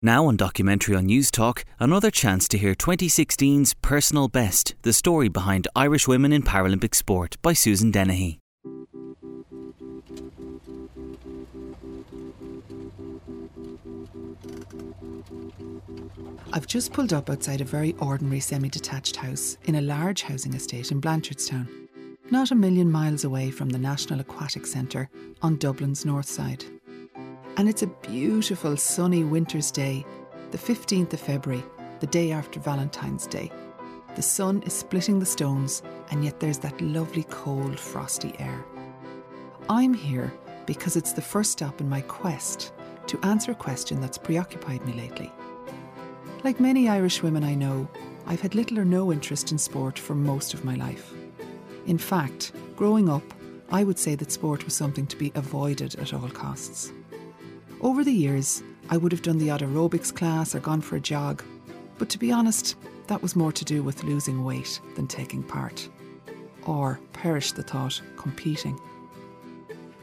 Now on documentary on Newstalk, another chance to hear 2016's Personal Best, the story behind Irish women in Paralympic sport by Susan Dennehy. I've just pulled up outside a very ordinary semi detached house in a large housing estate in Blanchardstown, not a million miles away from the National Aquatic Centre on Dublin's north side. And it's a beautiful sunny winter's day, the 15th of February, the day after Valentine's Day. The sun is splitting the stones, and yet there's that lovely cold, frosty air. I'm here because it's the first stop in my quest to answer a question that's preoccupied me lately. Like many Irish women I know, I've had little or no interest in sport for most of my life. In fact, growing up, I would say that sport was something to be avoided at all costs. Over the years, I would have done the odd aerobics class or gone for a jog, but to be honest, that was more to do with losing weight than taking part. Or, perish the thought, competing.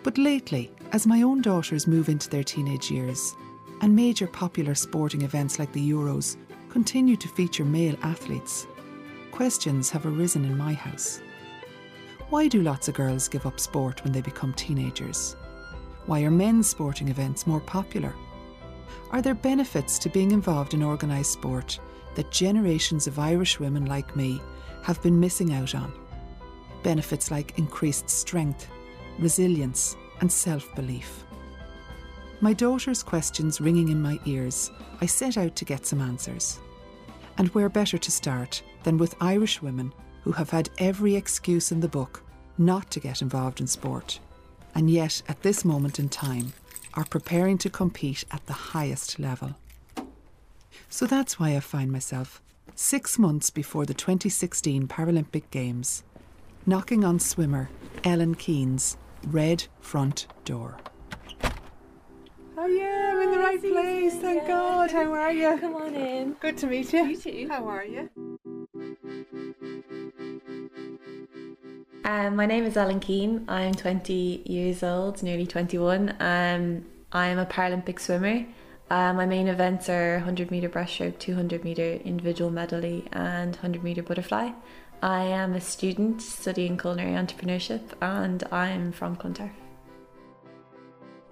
But lately, as my own daughters move into their teenage years, and major popular sporting events like the Euros continue to feature male athletes, questions have arisen in my house. Why do lots of girls give up sport when they become teenagers? Why are men's sporting events more popular? Are there benefits to being involved in organised sport that generations of Irish women like me have been missing out on? Benefits like increased strength, resilience, and self belief. My daughter's questions ringing in my ears, I set out to get some answers. And where better to start than with Irish women who have had every excuse in the book not to get involved in sport and yet at this moment in time are preparing to compete at the highest level. So that's why I find myself, six months before the 2016 Paralympic Games, knocking on swimmer Ellen Keane's red front door. Oh yeah, I'm in the right place, thank yeah. God. How are you? Come on in. Good to meet you. You too. How are you? Um, my name is Ellen Keane. I'm 20 years old, nearly 21. Um, I'm a Paralympic swimmer. Uh, my main events are 100 metre breaststroke, 200 metre individual medley, and 100 metre butterfly. I am a student studying culinary entrepreneurship, and I'm from Clontarf.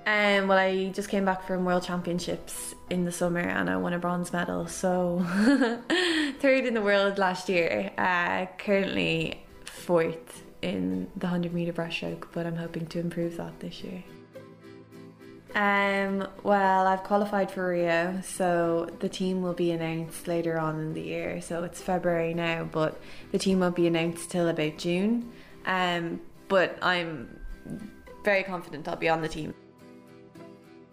Um, well, I just came back from World Championships in the summer and I won a bronze medal. So, third in the world last year. Uh, currently fourth in the 100 metre breaststroke, but I'm hoping to improve that this year. Um, well, I've qualified for Rio, so the team will be announced later on in the year. So it's February now, but the team won't be announced till about June. Um, but I'm very confident I'll be on the team.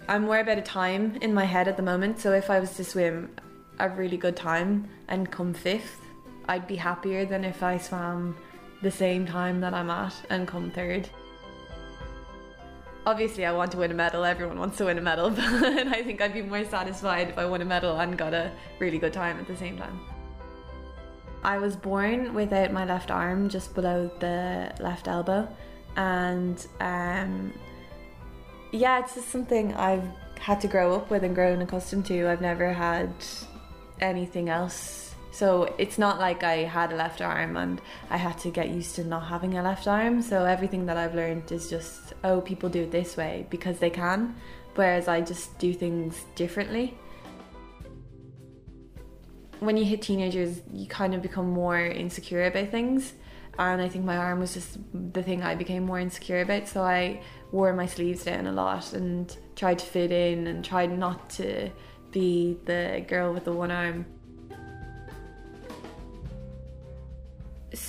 I'm more about a time in my head at the moment, so if I was to swim a really good time and come fifth, I'd be happier than if I swam the same time that I'm at and come third. Obviously, I want to win a medal. Everyone wants to win a medal, but I think I'd be more satisfied if I won a medal and got a really good time at the same time. I was born without my left arm, just below the left elbow, and um, yeah, it's just something I've had to grow up with and grown accustomed to. I've never had anything else so it's not like I had a left arm and I had to get used to not having a left arm. So everything that I've learned is just, oh, people do it this way because they can, whereas I just do things differently. When you hit teenagers, you kind of become more insecure about things. And I think my arm was just the thing I became more insecure about. So I wore my sleeves down a lot and tried to fit in and tried not to be the girl with the one arm.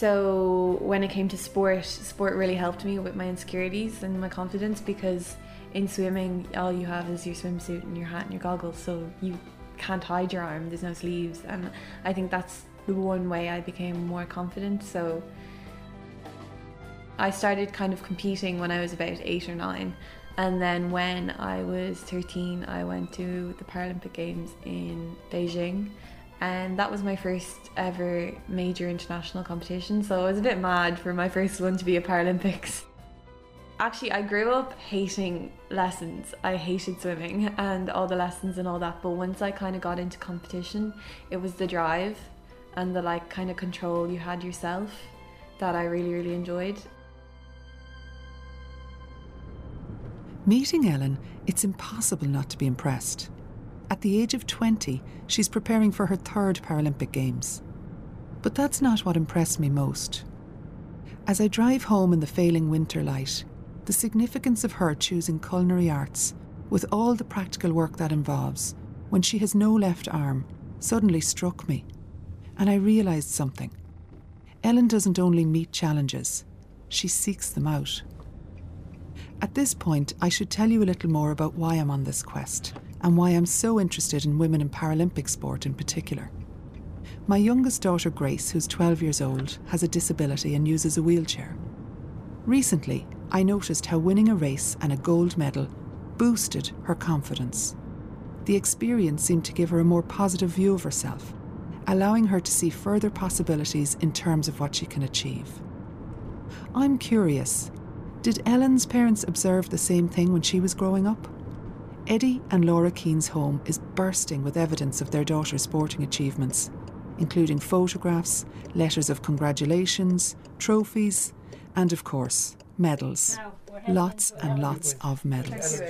So when it came to sport, sport really helped me with my insecurities and my confidence because in swimming, all you have is your swimsuit and your hat and your goggles, so you can't hide your arm. There's no sleeves, and I think that's the one way I became more confident. So I started kind of competing when I was about eight or nine. And then when I was 13, I went to the Paralympic Games in Beijing and that was my first ever major international competition so I was a bit mad for my first one to be a Paralympics. Actually, I grew up hating lessons. I hated swimming and all the lessons and all that. But once I kind of got into competition, it was the drive and the like kind of control you had yourself that I really, really enjoyed. Meeting Ellen, it's impossible not to be impressed. At the age of 20, she's preparing for her third Paralympic Games. But that's not what impressed me most. As I drive home in the failing winter light, the significance of her choosing culinary arts, with all the practical work that involves, when she has no left arm, suddenly struck me. And I realised something. Ellen doesn't only meet challenges, she seeks them out. At this point, I should tell you a little more about why I'm on this quest and why I'm so interested in women in Paralympic sport in particular. My youngest daughter, Grace, who's 12 years old, has a disability and uses a wheelchair. Recently, I noticed how winning a race and a gold medal boosted her confidence. The experience seemed to give her a more positive view of herself, allowing her to see further possibilities in terms of what she can achieve. I'm curious did Ellen's parents observe the same thing when she was growing up? Eddie and Laura Keane's home is bursting with evidence of their daughter's sporting achievements, including photographs, letters of congratulations, trophies, and of course, medals. Lots and lots of medals.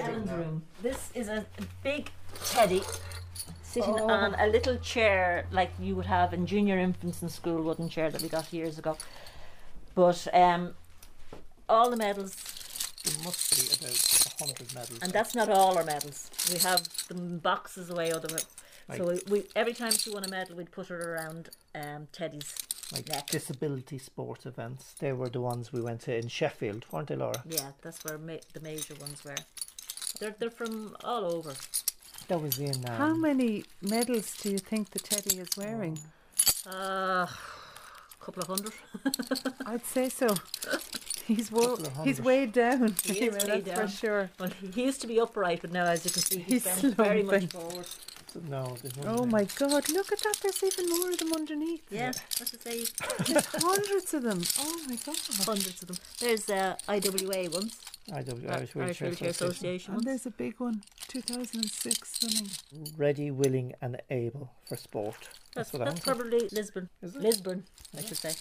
This is a big teddy sitting on a little chair like you would have in junior infants in school, wooden chair that we got years ago. But um, all the medals, There must be about a hundred medals. and that's not all our medals. We have them boxes away other way. So we, we every time she won a medal, we'd put her around um, Teddy's like neck. disability sport events. They were the ones we went to in Sheffield, weren't they, Laura? Yeah, that's where ma- the major ones were. They're they're from all over. That was in. Um, How many medals do you think the teddy is wearing? Uh, a couple of hundred. I'd say so. He's wo- he's hundred. weighed down. He is that's weighed for down. sure. Well, he- he used to be upright, but now, as you can see, he's, He's bent very much slumping. forward. No, there's one Oh there. my God! Look at that. There's even more of them underneath. Yeah, that's to say, There's hundreds of them. Oh my God! hundreds of them. There's uh, IWA ones, IW, Irish Irish Wheelchair Wheelchair Association. Association And ones. there's a big one, 2006 swimming. Ready, willing, and able for sport. That's, That's, what that's I'm. probably Lisbon. Is it? Lisbon, I should say.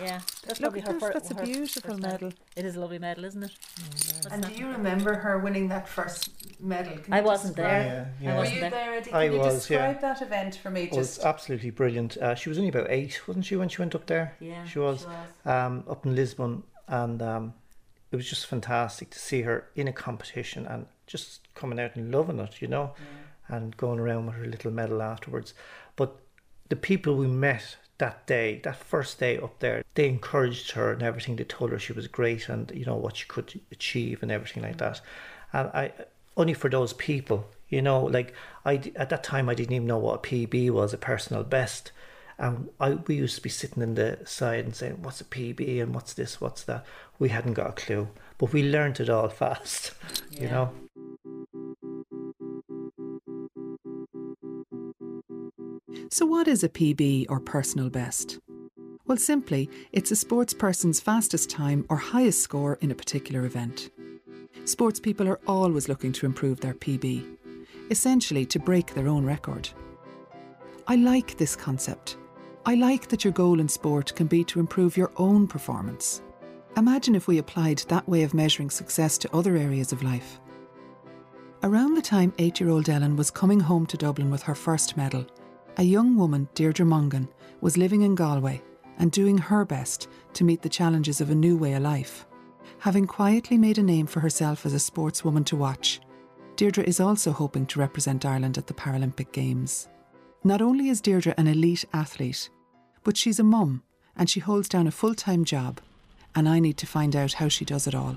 Yeah, that's Look probably at her this. fir- That's a beautiful medal. medal. It is a lovely medal, isn't it? What's And do you remember her winning that first medal? Can I wasn't there. Yeah, yeah. Were wasn't you there. there, Eddie? I Can you was, yeah. describe that event for me? It was absolutely brilliant. Uh, she was only about eight, wasn't she, when she went up there? Yeah, She was. um, up in Lisbon, and um, it was just fantastic to see her in a competition and just coming out and loving it, you know, and going around with her little medal afterwards. But the people we met that day, that first day up there, they encouraged her and everything. They told her she was great and you know what she could achieve and everything like that. And I only for those people, you know, like I at that time I didn't even know what a PB was, a personal best. And I, we used to be sitting in the side and saying, "What's a PB and what's this, what's that?" We hadn't got a clue, but we learnt it all fast, you know. So, what is a PB or personal best? Well, simply, it's a sports person's fastest time or highest score in a particular event. Sports people are always looking to improve their PB, essentially to break their own record. I like this concept. I like that your goal in sport can be to improve your own performance. Imagine if we applied that way of measuring success to other areas of life. Around the time eight year old Ellen was coming home to Dublin with her first medal, a young woman, Deirdre Mongan, was living in Galway and doing her best to meet the challenges of a new way of life. Having quietly made a name for herself as a sportswoman to watch, Deirdre is also hoping to represent Ireland at the Paralympic Games. Not only is Deirdre an elite athlete, but she's a mum and she holds down a full time job, and I need to find out how she does it all.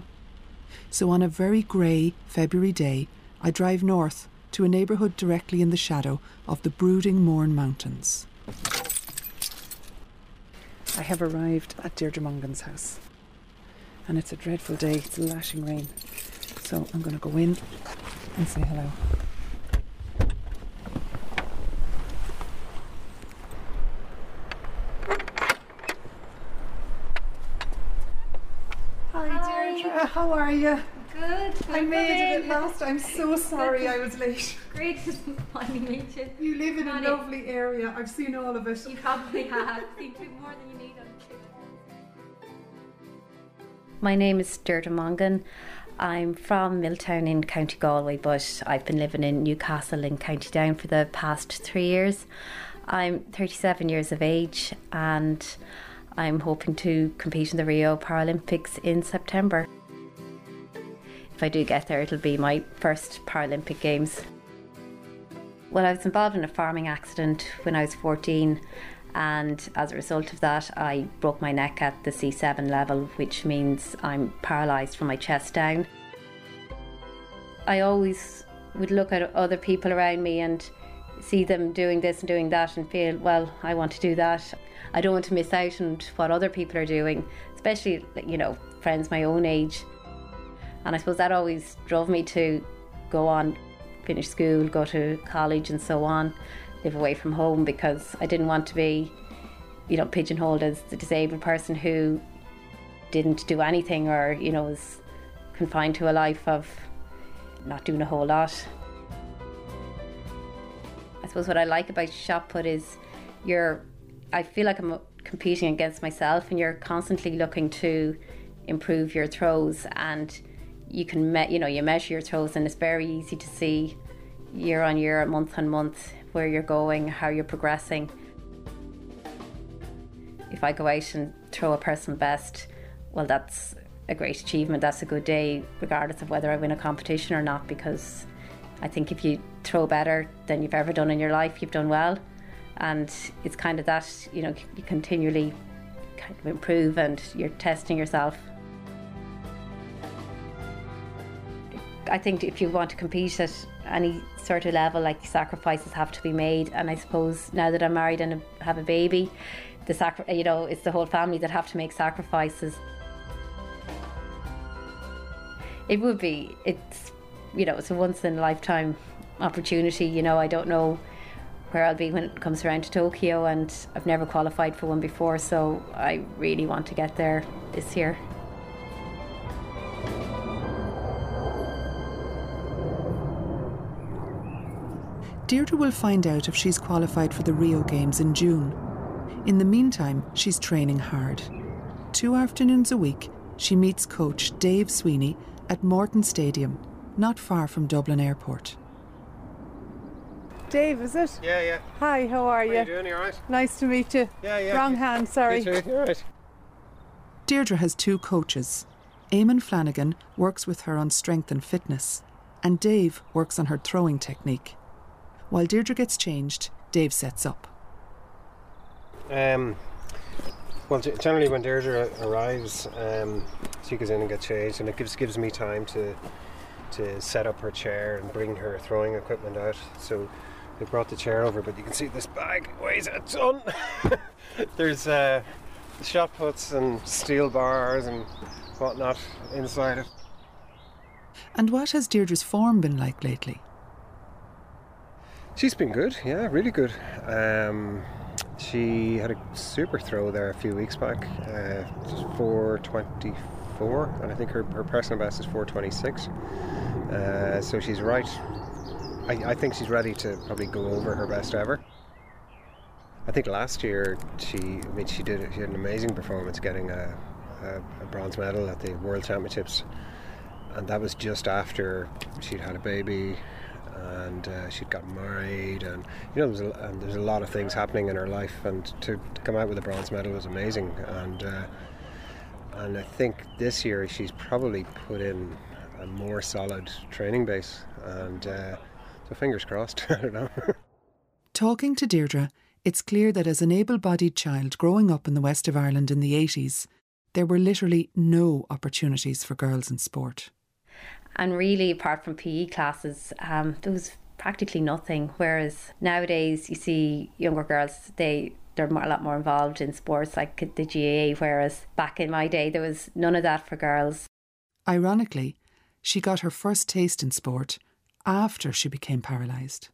So on a very grey February day, I drive north to a neighbourhood directly in the shadow of the brooding Mourne Mountains. I have arrived at Deirdre Mongan's house. And it's a dreadful day, it's lashing rain. So I'm going to go in and say hello. Hi, Deirdre. how are you? Good. I made it at last. I'm so sorry I was late. Great to finally meet you. You live in a Honey. lovely area. I've seen all of it. You probably have. Seen two more than you need on My name is Deirdre Mongan. I'm from Milltown in County Galway, but I've been living in Newcastle in County Down for the past three years. I'm 37 years of age and I'm hoping to compete in the Rio Paralympics in September. If I do get there, it'll be my first Paralympic Games. Well, I was involved in a farming accident when I was 14, and as a result of that, I broke my neck at the C7 level, which means I'm paralysed from my chest down. I always would look at other people around me and see them doing this and doing that and feel, well, I want to do that. I don't want to miss out on what other people are doing, especially, you know, friends my own age. And I suppose that always drove me to go on, finish school, go to college, and so on, live away from home because I didn't want to be, you know, pigeonholed as the disabled person who didn't do anything or, you know, was confined to a life of not doing a whole lot. I suppose what I like about shot put is you're, I feel like I'm competing against myself and you're constantly looking to improve your throws and you can me- you know you measure your throws and it's very easy to see year on year month on month where you're going how you're progressing. If i go out and throw a personal best well that's a great achievement. That's a good day regardless of whether i win a competition or not because i think if you throw better than you've ever done in your life you've done well. And it's kind of that you know you continually kind of improve and you're testing yourself I think if you want to compete at any sort of level, like sacrifices have to be made. And I suppose now that I'm married and have a baby, the sacri- you know, it's the whole family that have to make sacrifices. It would be, it's, you know, it's a once in a lifetime opportunity. You know, I don't know where I'll be when it comes around to Tokyo, and I've never qualified for one before, so I really want to get there this year. Deirdre will find out if she's qualified for the Rio Games in June. In the meantime, she's training hard. Two afternoons a week, she meets coach Dave Sweeney at Morton Stadium, not far from Dublin Airport. Dave, is it? Yeah, yeah. Hi, how are How you? you doing? You alright? Nice to meet you. Yeah, yeah. Wrong hand, sorry. You too? You alright? Deirdre has two coaches. Eamon Flanagan works with her on strength and fitness, and Dave works on her throwing technique. While Deirdre gets changed, Dave sets up. Um, well, generally when Deirdre arrives, um, she goes in and gets changed, and it gives gives me time to to set up her chair and bring her throwing equipment out. So we brought the chair over, but you can see this bag weighs a ton. There's uh, shot puts and steel bars and whatnot inside it. And what has Deirdre's form been like lately? She's been good, yeah, really good. Um, she had a super throw there a few weeks back, uh, 424, and I think her, her personal best is 426. Uh, so she's right. I, I think she's ready to probably go over her best ever. I think last year she, I mean, she did she had an amazing performance, getting a, a, a bronze medal at the World Championships, and that was just after she'd had a baby and uh, she'd got married, and you know, there's a, and there's a lot of things happening in her life, and to, to come out with a bronze medal was amazing, and uh, and I think this year she's probably put in a more solid training base, and uh, so fingers crossed. I don't know. Talking to Deirdre, it's clear that as an able bodied child growing up in the west of Ireland in the 80s, there were literally no opportunities for girls in sport. And really, apart from PE classes, um, there was practically nothing. Whereas nowadays, you see younger girls, they they're a lot more involved in sports like the GAA. Whereas back in my day, there was none of that for girls. Ironically, she got her first taste in sport after she became paralysed.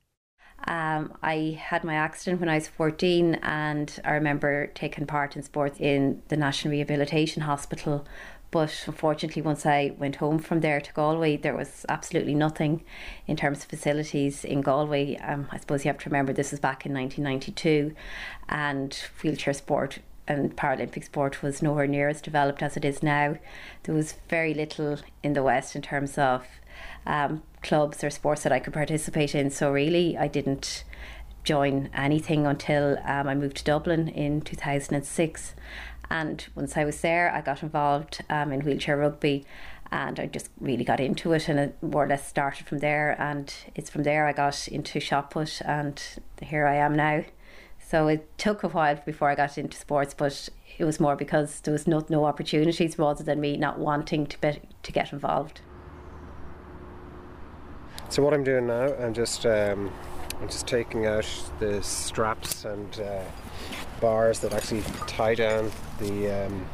Um, I had my accident when I was 14, and I remember taking part in sports in the National Rehabilitation Hospital. But unfortunately, once I went home from there to Galway, there was absolutely nothing in terms of facilities in Galway. Um, I suppose you have to remember this was back in 1992, and wheelchair sport and Paralympic sport was nowhere near as developed as it is now. There was very little in the West in terms of um, clubs or sports that I could participate in. So, really, I didn't join anything until um, I moved to Dublin in 2006. And once I was there, I got involved um, in wheelchair rugby and I just really got into it and it more or less started from there. And it's from there I got into shot put and here I am now. So it took a while before I got into sports, but it was more because there was no, no opportunities rather than me not wanting to, be, to get involved. So what I'm doing now, I'm just um, I'm just taking out the straps and uh, bars that actually tie down the um,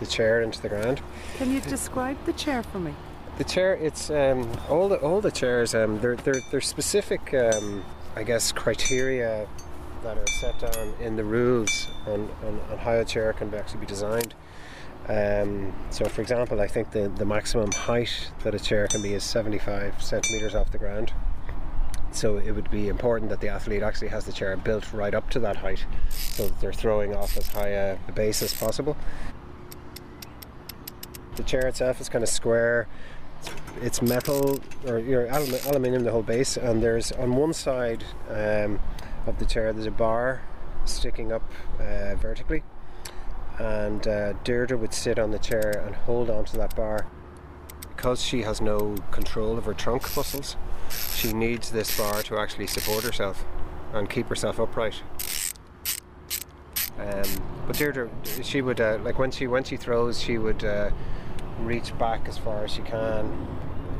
the chair into the ground. Can you describe the chair for me? The chair, it's um, all the all the chairs. Um, they're they're they're specific, um, I guess, criteria that are set down in the rules on, on, on how a chair can actually be designed. Um, so, for example, I think the, the maximum height that a chair can be is 75 centimeters off the ground. So it would be important that the athlete actually has the chair built right up to that height so that they're throwing off as high a, base as possible. The chair itself is kind of square. It's metal or you know, aluminium, the whole base, and there's on one side um, of the chair there's a bar sticking up uh, vertically, and uh, Deirdre would sit on the chair and hold onto that bar because she has no control of her trunk muscles she needs this bar to actually support herself and keep herself upright. Um, but Deirdre, she would uh, like when she when she throws, she would uh, reach back as far as she can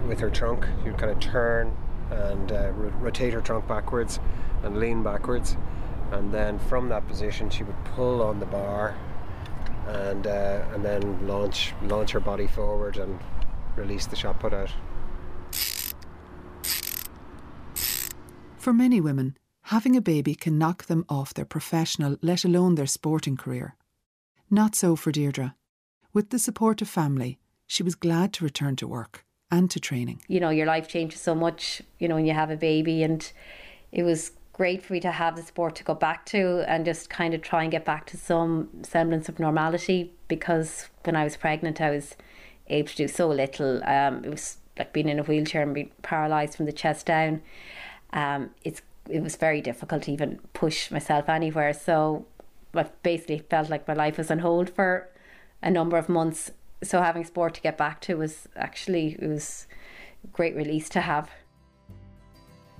with her trunk. She would kind of turn and uh, rotate her trunk backwards and lean backwards, and then from that position, she would pull on the bar and uh, and then launch launch her body forward and release the shot put out. For many women, having a baby can knock them off their professional, let alone their sporting career. Not so for Deirdre. With the support of family, she was glad to return to work and to training. You know, your life changes so much, you know, when you have a baby, and it was great for me to have the sport to go back to and just kind of try and get back to some semblance of normality because when I was pregnant, I was able to do so little. Um, it was like being in a wheelchair and being paralysed from the chest down um, it's it was very difficult to even push myself anywhere. So I basically felt like my life was on hold for a number of months. So having sport to get back to was actually it was great release to have.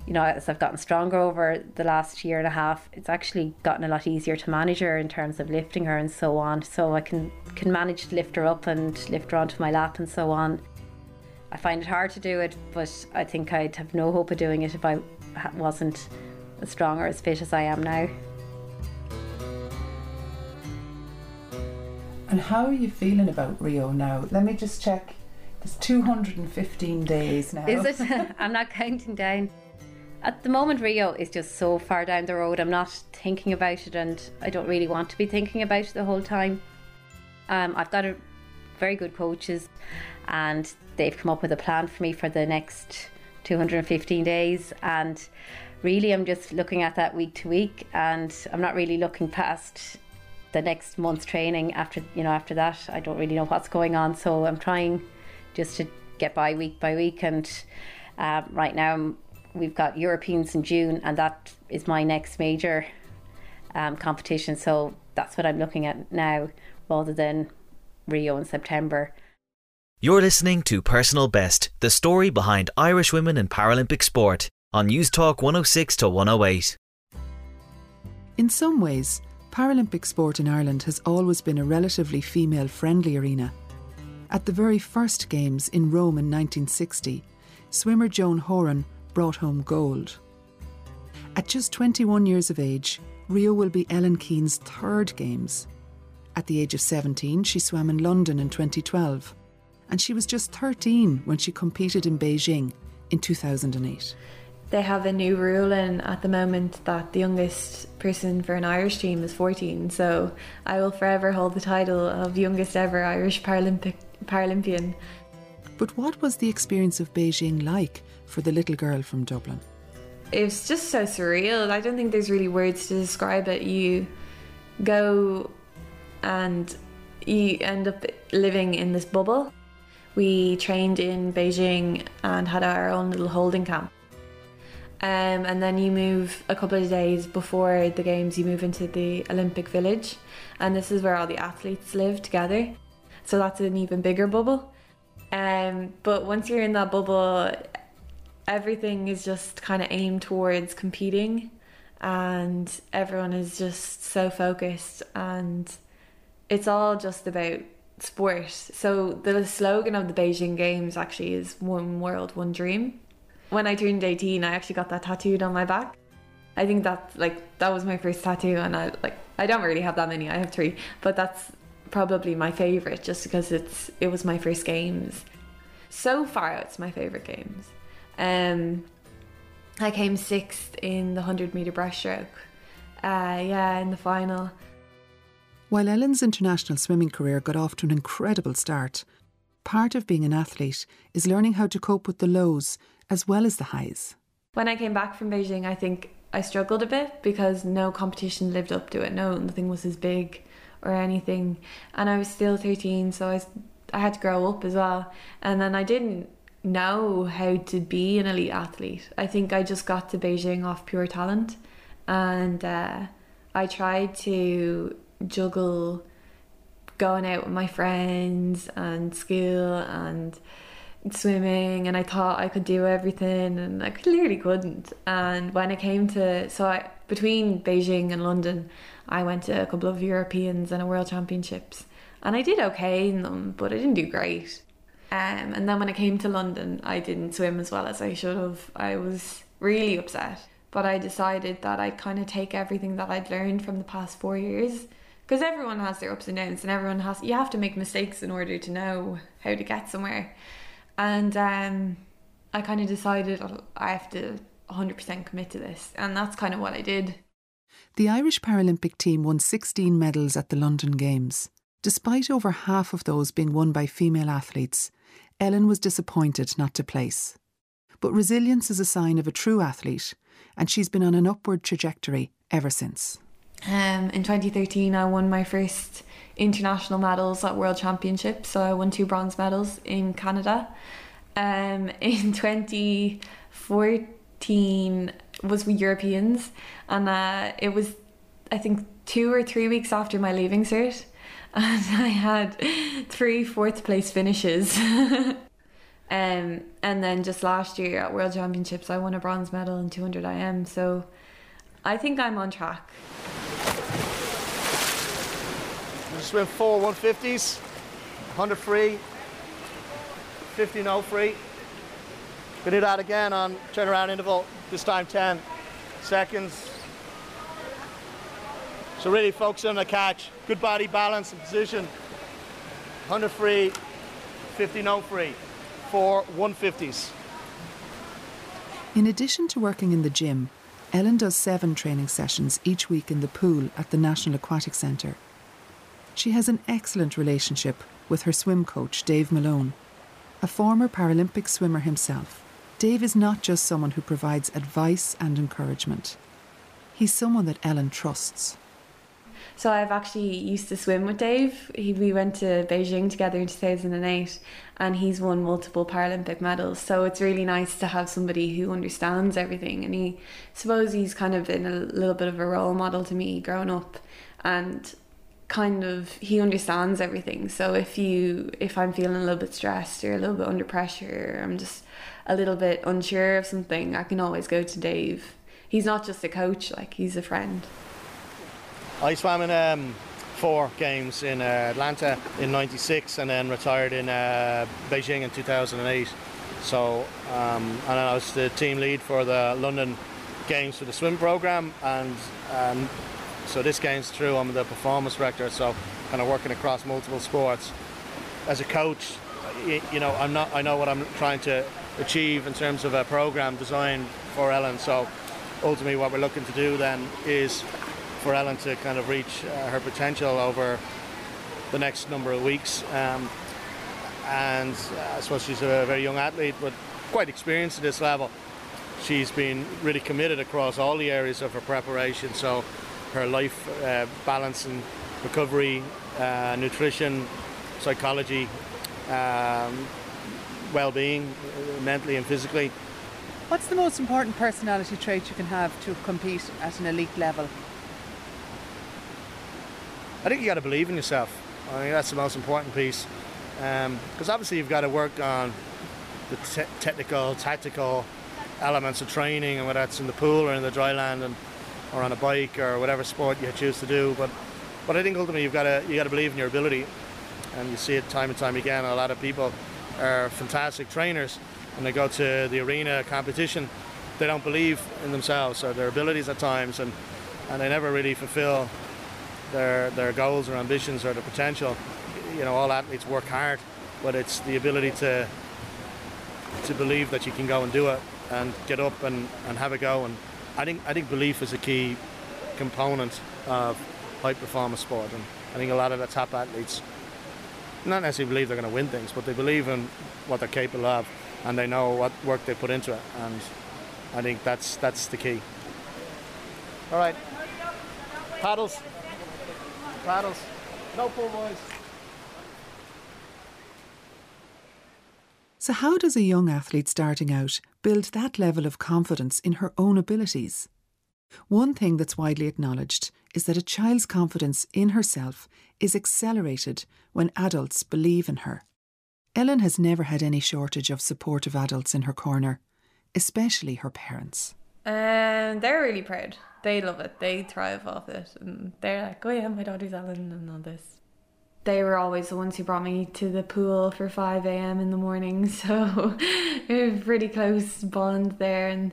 You know, as I've gotten stronger over the last year and a half, it's actually gotten a lot easier to manage her in terms of lifting her and so on. So I can can manage to lift her up and lift her onto my lap and so on. I find it hard to do it, but I think I'd have no hope of doing it if I wasn't as strong or as fit as I am now. And how are you feeling about Rio now? Let me just check. There's 215 days now. Is it? I'm not counting down. At the moment, Rio is just so far down the road. I'm not thinking about it, and I don't really want to be thinking about it the whole time. Um, I've got a very good coaches, and they've come up with a plan for me for the next 215 days and really I'm just looking at that week to week and I'm not really looking past the next month's training after you know after that I don't really know what's going on so I'm trying just to get by week by week and uh, right now we've got Europeans in June and that is my next major um, competition so that's what I'm looking at now rather than Rio in September you're listening to Personal Best, the story behind Irish women in Paralympic sport on Newstalk 106 to 108. In some ways, Paralympic sport in Ireland has always been a relatively female friendly arena. At the very first Games in Rome in 1960, swimmer Joan Horan brought home gold. At just 21 years of age, Rio will be Ellen Keane's third Games. At the age of 17, she swam in London in 2012 and she was just 13 when she competed in Beijing in 2008. They have a new rule in at the moment that the youngest person for an Irish team is 14, so I will forever hold the title of youngest ever Irish Paralympic Paralympian. But what was the experience of Beijing like for the little girl from Dublin? It was just so surreal. I don't think there's really words to describe it. You go and you end up living in this bubble. We trained in Beijing and had our own little holding camp. Um, and then you move a couple of days before the games, you move into the Olympic Village, and this is where all the athletes live together. So that's an even bigger bubble. Um, but once you're in that bubble, everything is just kind of aimed towards competing, and everyone is just so focused, and it's all just about sport. So the slogan of the Beijing Games actually is "One World, One Dream." When I turned 18, I actually got that tattooed on my back. I think that like that was my first tattoo, and I like I don't really have that many. I have three, but that's probably my favorite just because it's it was my first games. So far, it's my favorite games. Um, I came sixth in the 100 meter breaststroke. Uh, yeah, in the final. While Ellen's international swimming career got off to an incredible start, part of being an athlete is learning how to cope with the lows as well as the highs. When I came back from Beijing, I think I struggled a bit because no competition lived up to it. No, nothing was as big or anything, and I was still 13, so I, I had to grow up as well. And then I didn't know how to be an elite athlete. I think I just got to Beijing off pure talent, and uh, I tried to juggle going out with my friends and school and swimming and I thought I could do everything and I clearly couldn't and when it came to so I between Beijing and London I went to a couple of Europeans and a World Championships and I did okay in them but I didn't do great um, and then when I came to London I didn't swim as well as I should have I was really upset but I decided that I'd kind of take everything that I'd learned from the past four years because everyone has their ups and downs and everyone has you have to make mistakes in order to know how to get somewhere and um, I kind of decided oh, I have to 100% commit to this, and that's kind of what I did. The Irish Paralympic team won 16 medals at the London Games. Despite over half of those being won by female athletes, Ellen was disappointed not to place. But resilience is a sign of a true athlete, and she's been on an upward trajectory ever since. Um, in 2013, I won my first international medals at World Championships. So I won two bronze medals in Canada. Um, in 2014 was with Europeans, and uh, it was I think two or three weeks after my leaving cert, and I had three fourth place finishes. um, and then just last year at World Championships, I won a bronze medal in 200 IM. So I think I'm on track swim four 150s, 100 free, 50 no free. Gonna do that again on turnaround interval, this time 10 seconds. So really focus on the catch, good body balance and position. 100 free, 50 no free, four 150s. In addition to working in the gym, Ellen does seven training sessions each week in the pool at the National Aquatic Centre. She has an excellent relationship with her swim coach, Dave Malone. A former Paralympic swimmer himself, Dave is not just someone who provides advice and encouragement. He's someone that Ellen trusts. So I've actually used to swim with Dave. He, we went to Beijing together in 2008 and he's won multiple Paralympic medals. So it's really nice to have somebody who understands everything and he suppose he's kind of been a little bit of a role model to me growing up and kind of he understands everything so if you if i'm feeling a little bit stressed or a little bit under pressure i'm just a little bit unsure of something i can always go to dave he's not just a coach like he's a friend i swam in um, four games in uh, atlanta in 96 and then retired in uh, beijing in 2008 so um, and i was the team lead for the london games for the swim program and um, so this game's through, I'm the performance director, so kind of working across multiple sports. As a coach, you, know, I'm not, I know what I'm trying to achieve in terms of a program design for Ellen. So ultimately, what we're looking to do then is for Ellen to kind of reach uh, her potential over the next number of weeks. Um, and uh, I suppose she's a very young athlete, but quite experienced at this level. She's been really committed across all the areas of her preparation. So her life uh, balance and recovery, uh, nutrition, psychology, um, well-being, uh, mentally and physically. What's the most important personality trait you can have to compete at an elite level? I think you got to believe in yourself. I think that's the most important piece. Because um, obviously you've got to work on the te- technical, tactical elements of training, and whether that's in the pool or in the dry land, and or on a bike or whatever sport you choose to do. But but I think ultimately you've got to you got to believe in your ability, and you see it time and time again. A lot of people are fantastic trainers, and they go to the arena competition, they don't believe in themselves or their abilities at times, and and they never really fulfil their their goals or ambitions or their potential. You know, all athletes work hard, but it's the ability to to believe that you can go and do it and get up and, and have a go. And I think I think belief is a key component of high performance sport. And I think a lot of the top athletes not necessarily believe they're going to win things, but they believe in what they're capable of, and they know what work they put into it. And I think that's that's the key. All right, paddles, paddles, no pull boys. So, how does a young athlete starting out build that level of confidence in her own abilities? One thing that's widely acknowledged is that a child's confidence in herself is accelerated when adults believe in her. Ellen has never had any shortage of supportive adults in her corner, especially her parents. And they're really proud. They love it. They thrive off it. And they're like, oh yeah, my daughter's Ellen and all this they were always the ones who brought me to the pool for 5 a.m. in the morning. So we have a pretty close bond there. And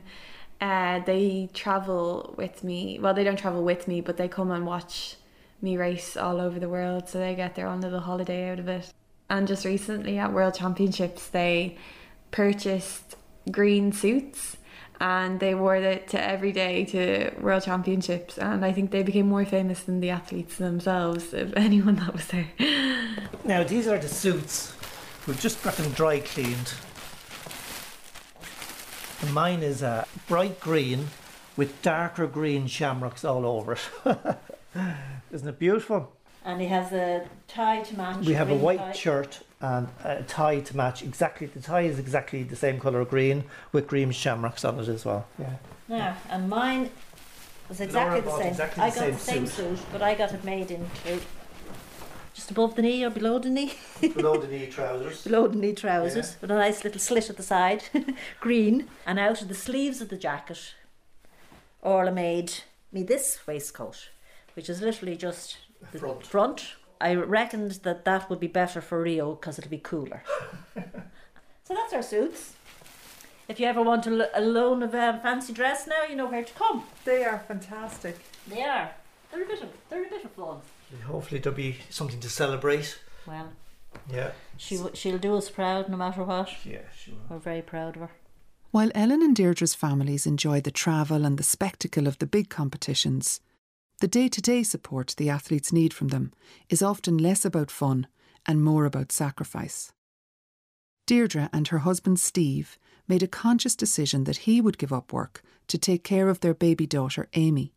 uh, they travel with me. Well, they don't travel with me, but they come and watch me race all over the world. So they get their own little holiday out of it. And just recently at World Championships, they purchased green suits and they wore it to every day to world championships. And i think they became more famous than the athletes themselves if anyone that was there. Now these are the suits. We've just got them dry cleaned. And mine is a bright green with darker green shamrocks all over it. Isn't it beautiful? And he has a tie to match we have a white tie. shirt and a tie to match exactly the tie is exactly the same colour green with green shamrocks on it as well yeah yeah and mine was exactly the same exactly I the got same the same suit. suit. but I got it made into just above the knee or below the knee below the knee trousers below the knee trousers with a nice little slit at the side green and out of the sleeves of the jacket Orla made me this waistcoat which is literally just the Front. front I reckoned that that would be better for Rio because it'll be cooler. so that's our suits. If you ever want a, lo- a loan of a fancy dress now, you know where to come. They are fantastic. They are. They're a bit of they're a bit of fun. hopefully there'll be something to celebrate Well, yeah she w- she'll do us proud no matter what. yeah sure We're very proud of her. While Ellen and Deirdre's families enjoy the travel and the spectacle of the big competitions, the day to day support the athletes need from them is often less about fun and more about sacrifice. Deirdre and her husband Steve made a conscious decision that he would give up work to take care of their baby daughter Amy.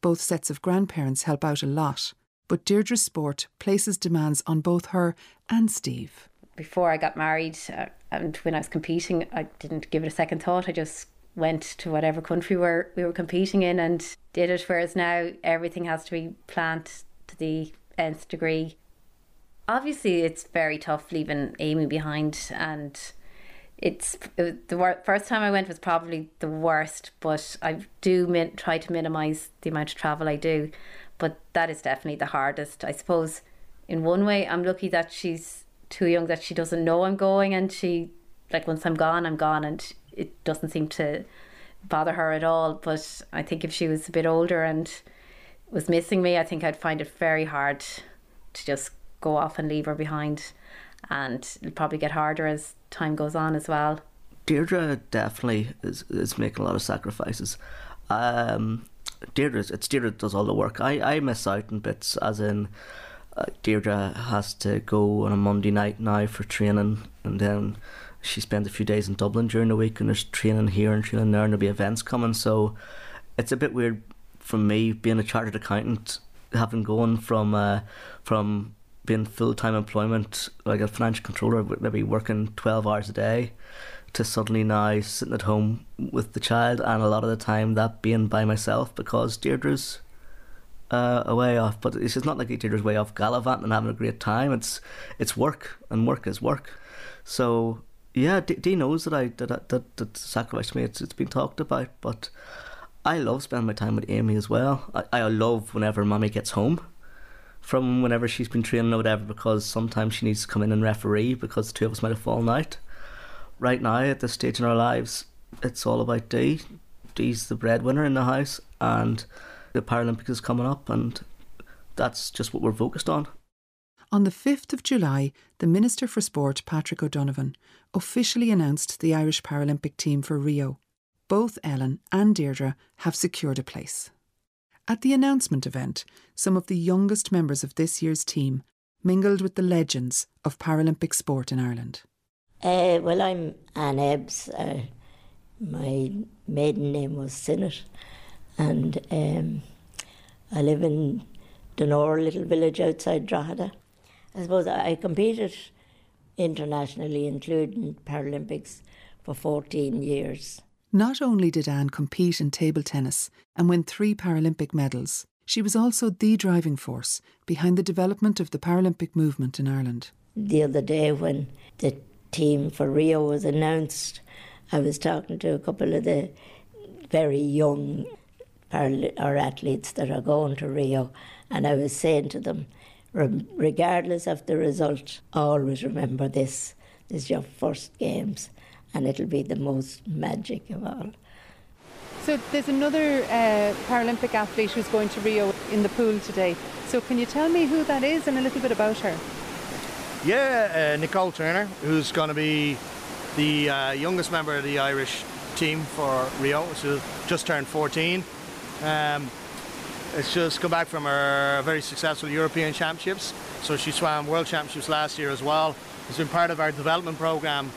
Both sets of grandparents help out a lot, but Deirdre's sport places demands on both her and Steve. Before I got married uh, and when I was competing, I didn't give it a second thought. I just went to whatever country where we were competing in and did it. Whereas now everything has to be planned to the nth degree. Obviously, it's very tough leaving Amy behind, and it's it, the wor- first time I went was probably the worst. But I do min- try to minimise the amount of travel I do, but that is definitely the hardest. I suppose in one way, I'm lucky that she's too young that she doesn't know I'm going, and she like once I'm gone, I'm gone, and it doesn't seem to bother her at all. But I think if she was a bit older and was missing me, I think I'd find it very hard to just go off and leave her behind. And it'll probably get harder as time goes on as well. Deirdre definitely is, is making a lot of sacrifices. Um, Deirdre, it's Deirdre that does all the work. I, I miss out on bits, as in, uh, Deirdre has to go on a Monday night now for training, and then she spends a few days in Dublin during the week, and there's training here and training there, and there'll be events coming. So it's a bit weird for me being a chartered accountant, having gone from uh, from being full time employment, like a financial controller, maybe working twelve hours a day, to suddenly now sitting at home with the child, and a lot of the time that being by myself because Deirdre's uh, a way off. But it's just not like Deirdre's way off gallivanting and having a great time. It's it's work, and work is work. So yeah, D, knows that I that that that sacrificed me. It's it's been talked about, but I love spending my time with Amy as well. I, I love whenever mommy gets home from whenever she's been training or whatever because sometimes she needs to come in and referee because the two of us might have fallen out. Right now, at this stage in our lives, it's all about D. D's the breadwinner in the house, and the Paralympics is coming up, and that's just what we're focused on. On the 5th of July, the Minister for Sport, Patrick O'Donovan, officially announced the Irish Paralympic team for Rio. Both Ellen and Deirdre have secured a place. At the announcement event, some of the youngest members of this year's team mingled with the legends of Paralympic sport in Ireland. Uh, well, I'm Anne Ebbs. Uh, my maiden name was Sinnott, and um, I live in Donore, a little village outside Drogheda. I suppose I competed internationally, including Paralympics, for 14 years. Not only did Anne compete in table tennis and win three Paralympic medals, she was also the driving force behind the development of the Paralympic movement in Ireland. The other day, when the team for Rio was announced, I was talking to a couple of the very young our athletes that are going to Rio, and I was saying to them, regardless of the result, always remember this. This is your first games and it'll be the most magic of all. So there's another uh, Paralympic athlete who's going to Rio in the pool today. So can you tell me who that is and a little bit about her? Yeah, uh, Nicole Turner, who's going to be the uh, youngest member of the Irish team for Rio. She just turned 14. Um, it's just come back from her very successful European Championships. So she swam World Championships last year as well. It's been part of our development program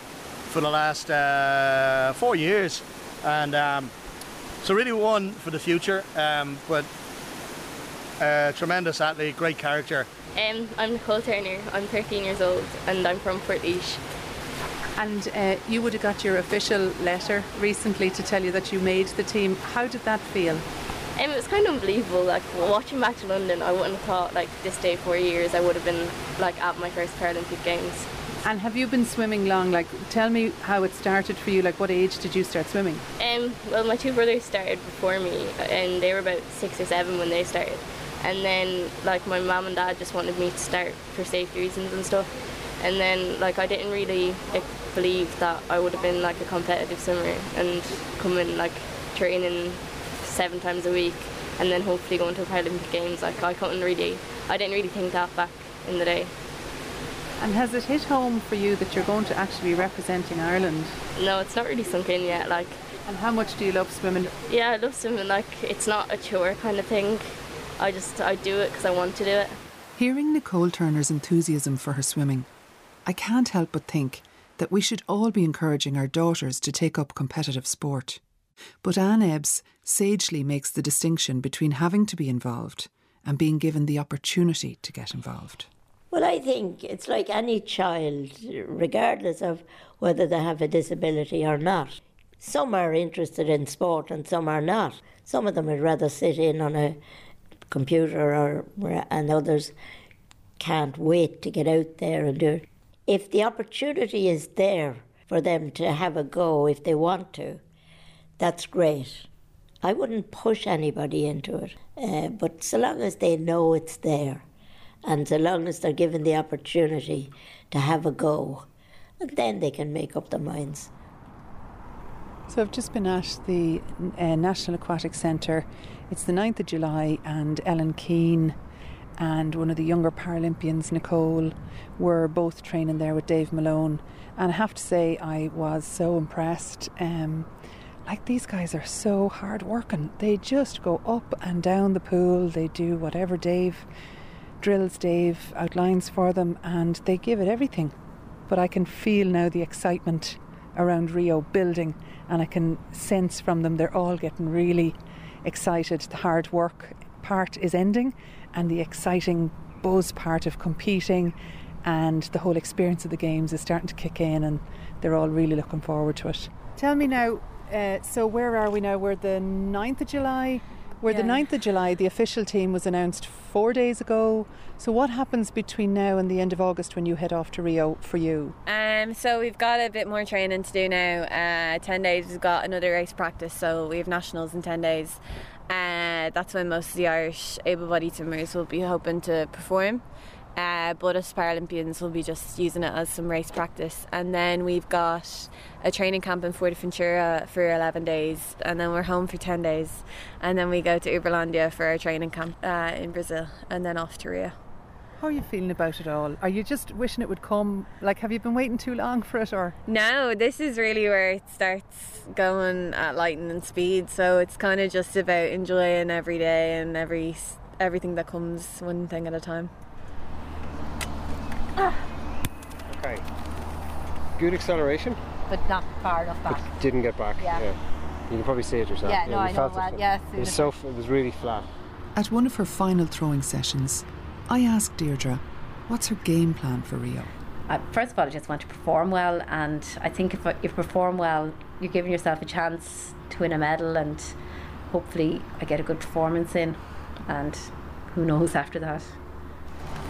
for the last uh, four years, and um, so really one for the future. Um, but a tremendous athlete, great character. Um, I'm Nicole Turner. I'm 13 years old, and I'm from Portlaoise. And uh, you would have got your official letter recently to tell you that you made the team. How did that feel? Um, it was kind of unbelievable. Like watching back to London, I wouldn't have thought like this day four years I would have been like at my first Paralympic Games. And have you been swimming long? Like, tell me how it started for you. Like, what age did you start swimming? Um, well, my two brothers started before me, and they were about six or seven when they started. And then, like, my mum and dad just wanted me to start for safety reasons and stuff. And then, like, I didn't really like, believe that I would have been like a competitive swimmer and come coming like training seven times a week, and then hopefully going to the Paralympic Games. Like, I couldn't really, I didn't really think that back in the day. And has it hit home for you that you're going to actually be representing Ireland? No, it's not really sunk in yet. Like, and how much do you love swimming? Yeah, I love swimming. Like, it's not a chore kind of thing. I just I do it because I want to do it. Hearing Nicole Turner's enthusiasm for her swimming, I can't help but think that we should all be encouraging our daughters to take up competitive sport. But Anne Ebbs sagely makes the distinction between having to be involved and being given the opportunity to get involved. Well, I think it's like any child, regardless of whether they have a disability or not. Some are interested in sport and some are not. Some of them would rather sit in on a computer or and others can't wait to get out there and do it. If the opportunity is there for them to have a go if they want to, that's great. I wouldn't push anybody into it, uh, but so long as they know it's there and so long as they're given the opportunity to have a go, then they can make up their minds. So I've just been at the uh, National Aquatic Centre. It's the 9th of July, and Ellen Keane and one of the younger Paralympians, Nicole, were both training there with Dave Malone. And I have to say, I was so impressed. Um, like these guys are so hard working. They just go up and down the pool. They do whatever Dave drills Dave outlines for them and they give it everything. But I can feel now the excitement around Rio building and I can sense from them they're all getting really excited. The hard work part is ending and the exciting buzz part of competing and the whole experience of the games is starting to kick in and they're all really looking forward to it. Tell me now, uh, so where are we now? We're the 9th of July. We're Yeah. the 9th of July. The official team was announced four days ago. So what happens between now and the end of August when you head off to Rio for you? Um, so we've got a bit more training to do now. Uh, ten days. We've got another race practice, so we have nationals in ten days. Uh, that's when most of the Irish able-bodied swimmers will be hoping to perform. Uh, but us Paralympians will be just using it as some race practice. And then we've got a training camp in Fuerteventura for 11 days, and then we're home for 10 days. And then we go to Uberlandia for our training camp uh, in Brazil, and then off to Rio. How are you feeling about it all? Are you just wishing it would come? Like, have you been waiting too long for it, or? No, this is really where it starts going at lightning speed. So it's kind of just about enjoying every day and every everything that comes one thing at a time. Okay. Good acceleration. But not far enough back. Didn't get back. Yeah. You can probably see it yourself. Yeah, no, you I know felt it. that, yeah, It was so. It was really flat. At one of her final throwing sessions, I asked Deirdre, what's her game plan for Rio? I, first of all, I just want to perform well, and I think if if you perform well, you're giving yourself a chance to win a medal, and hopefully, I get a good performance in, and who knows after that.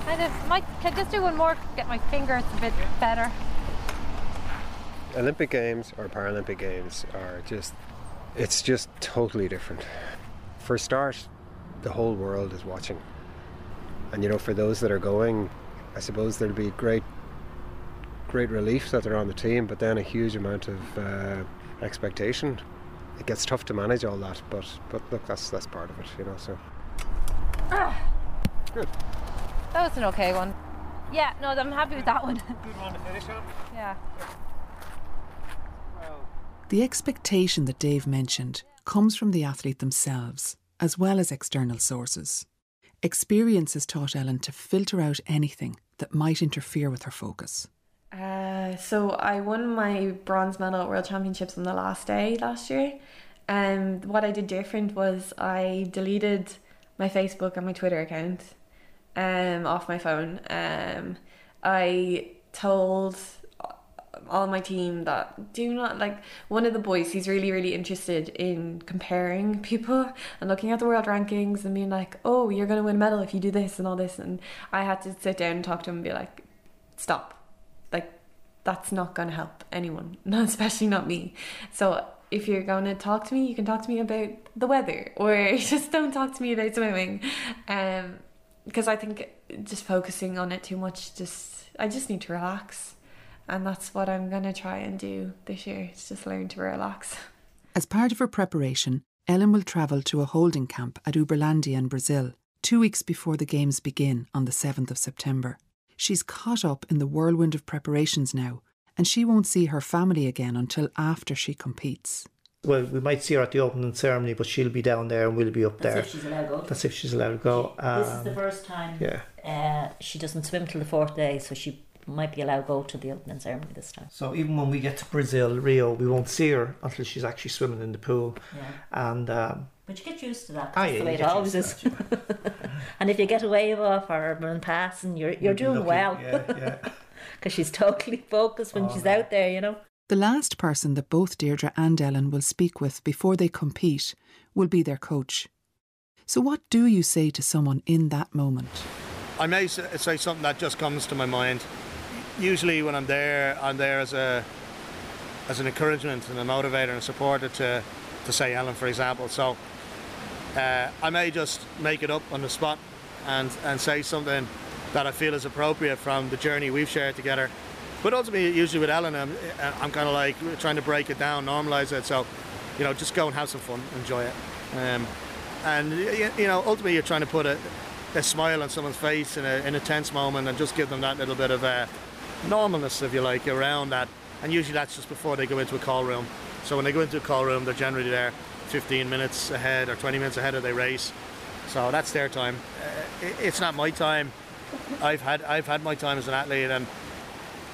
Kind of, might, can I just do one more, get my fingers a bit better. Olympic Games or Paralympic Games are just. It's just totally different. For a start, the whole world is watching. And you know, for those that are going, I suppose there'll be great, great relief that they're on the team, but then a huge amount of uh, expectation. It gets tough to manage all that, but but look, that's that's part of it, you know. So good. That was an okay one. Yeah, no, I'm happy with that one. Good one to finish on. yeah. The expectation that Dave mentioned comes from the athlete themselves, as well as external sources. Experience has taught Ellen to filter out anything that might interfere with her focus. Uh, so I won my bronze medal at World Championships on the last day last year. And what I did different was I deleted my Facebook and my Twitter account um, off my phone. Um, I told all my team that do not like one of the boys he's really really interested in comparing people and looking at the world rankings and being like oh you're going to win a medal if you do this and all this and i had to sit down and talk to him and be like stop. Like that's not going to help anyone especially not me. So if you're going to talk to me you can talk to me about the weather or just don't talk to me about swimming. Um because i think just focusing on it too much just i just need to relax and that's what i'm going to try and do this year is just learn to relax As part of her preparation, Ellen will travel to a holding camp at Uberlandia in Brazil, two weeks before the Games begin on the 7th of September. She's caught up in the whirlwind of preparations now, and she won't see her family again until after she competes. Well, we might see her at the opening ceremony, but she'll be down there and we'll be up That's there. if she's allowed to go. That's if she's allowed to go. this is the Um, first time yeah. uh, she doesn't swim till the fourth day, so she might be allowed to go to the opening ceremony this time. So even when we get to Brazil, Rio, we won't see her until she's actually swimming in the pool. Yeah. And um, But you get used to that. Ah, That's yeah, the way it always is. and if you get a wave off or a pass, and you're you're doing lucky, well. yeah, yeah. Because she's totally focused when Oh, she's no. out there, you know. The last person that both Deirdre and Ellen will speak with before they compete will be their coach. So, what do you say to someone in that moment? I may say something that just comes to my mind. Usually, when I'm there, I'm there as a as an encouragement and a motivator and a supporter to to say Ellen, for example. So uh, I may just make it up on the spot and and say something that I feel is appropriate from the journey we've shared together. But ultimately, usually with Ellen, I'm, I'm kind of like trying to break it down, normalize it. So, you know, just go and have some fun, enjoy it. Um, and you know, ultimately, you're trying to put a, a smile on someone's face in a, in a tense moment and just give them that little bit of uh, normalness, if you like, around that. And usually that's just before they go into a call room. So when they go into a call room, they're generally there 15 minutes ahead or 20 minutes ahead of their race. So that's their time. Uh, it's not my time. I've had I've had my time as an athlete, and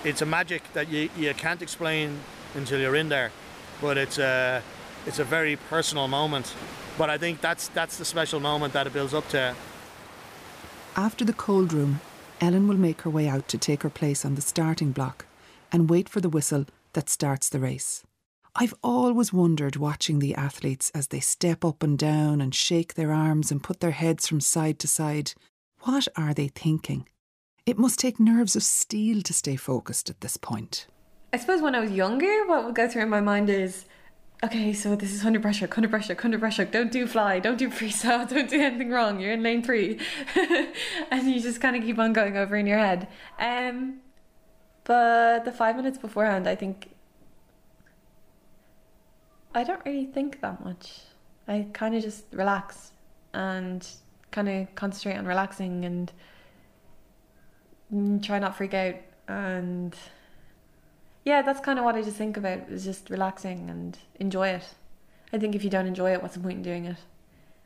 it's a magic that you, you can't explain until you're in there. But it's a it's a very personal moment. But I think that's that's the special moment that it builds up to. After the call room, Ellen will make her way out to take her place on the starting block and wait for the whistle that starts the race. I've always wondered watching the athletes as they step up and down and shake their arms and put their heads from side to side. What are they thinking? It must take nerves of steel to stay focused at this point. I suppose when I was younger, what would go through in my mind is okay, so this is under pressure, under pressure, under pressure. Don't do fly, don't do freestyle, don't do anything wrong. You're in lane three, and you just kind of keep on going over in your head. Um, but the five minutes beforehand, I think I don't really think that much. I kind of just relax and kind of concentrate on relaxing and try not freak out. And yeah that's kind of what i just think about is just relaxing and enjoy it. I think if you don't enjoy it what's the point in doing it?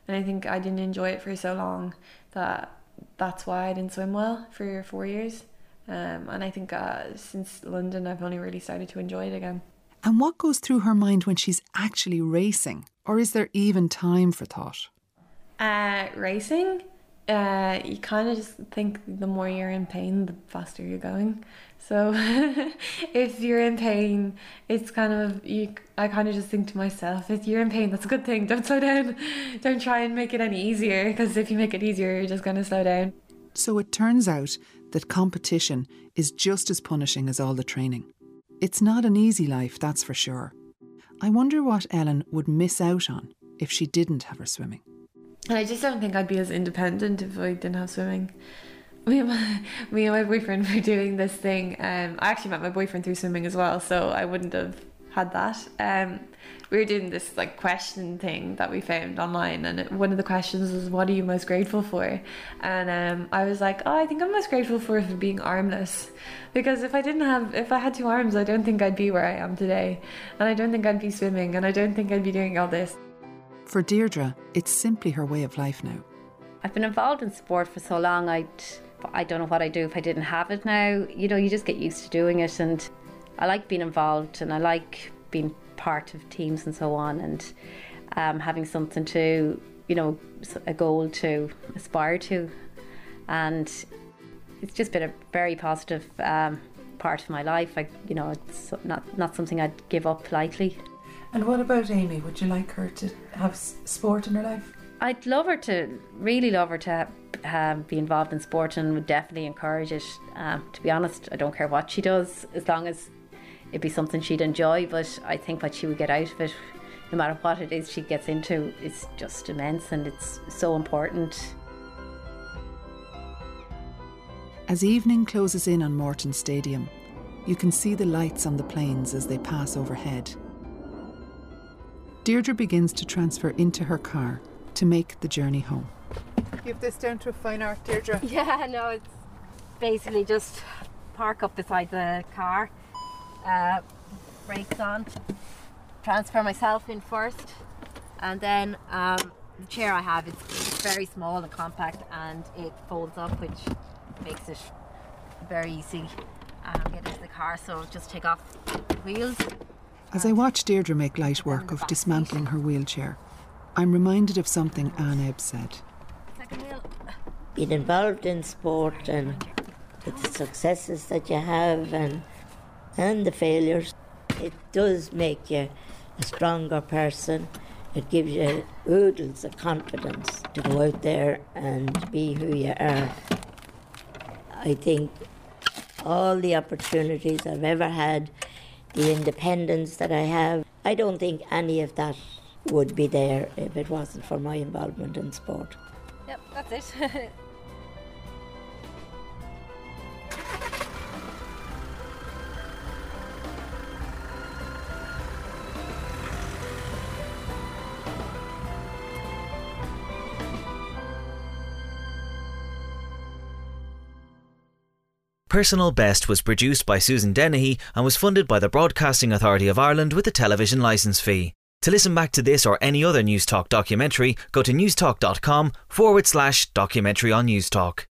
And i think i didn't enjoy it for so long that that's why i didn't swim well for four years. Um, and i think uh, since london i've only really started to enjoy it again. And what goes through her mind when she's actually racing? Or is there even time for thought? Uh, racing uh, you kind of just think the more you're in pain, the faster you're going. So if you're in pain, it's kind of you. I kind of just think to myself, if you're in pain, that's a good thing. Don't slow down. Don't try and make it any easier because if you make it easier, you're just going to slow down. So it turns out that competition is just as punishing as all the training. It's not an easy life, that's for sure. I wonder what Ellen would miss out on if she didn't have her swimming. And I just don't think I'd be as independent if I didn't have swimming. Me and my, me and my boyfriend were doing this thing. Um, I actually met my boyfriend through swimming as well, so I wouldn't have had that. Um, we were doing this like question thing that we found online, and it, one of the questions was, "What are you most grateful for?" And um, I was like, "Oh, I think I'm most grateful for being armless, because if I didn't have, if I had two arms, I don't think I'd be where I am today, and I don't think I'd be swimming, and I don't think I'd be doing all this." For Deirdre, it's simply her way of life now. I've been involved in sport for so long, I'd, I don't know what I'd do if I didn't have it now. You know, you just get used to doing it, and I like being involved and I like being part of teams and so on, and um, having something to, you know, a goal to aspire to. And it's just been a very positive um, part of my life. I, you know, it's not, not something I'd give up lightly. And what about Amy? Would you like her to have sport in her life? I'd love her to, really love her to um, be involved in sport and would definitely encourage it. Um, to be honest, I don't care what she does as long as it'd be something she'd enjoy. But I think what she would get out of it, no matter what it is she gets into, is just immense and it's so important. As evening closes in on Morton Stadium, you can see the lights on the planes as they pass overhead. Deirdre begins to transfer into her car to make the journey home. Give this down to a fine art, Deirdre. Yeah, no, it's basically just park up beside the car, uh, brakes on, transfer myself in first, and then um, the chair I have is very small and compact and it folds up, which makes it very easy um, get into the car. So just take off the wheels as I watch Deirdre make light work of dismantling her wheelchair, I'm reminded of something Anne Ebb said. Being involved in sport and the successes that you have and and the failures, it does make you a stronger person. It gives you oodles of confidence to go out there and be who you are. I think all the opportunities I've ever had the independence that I have. I don't think any of that would be there if it wasn't for my involvement in sport. Yep, that's it. Personal Best was produced by Susan Dennehy and was funded by the Broadcasting Authority of Ireland with a television licence fee. To listen back to this or any other Newstalk documentary, go to newstalk.com forward slash documentary on Newstalk.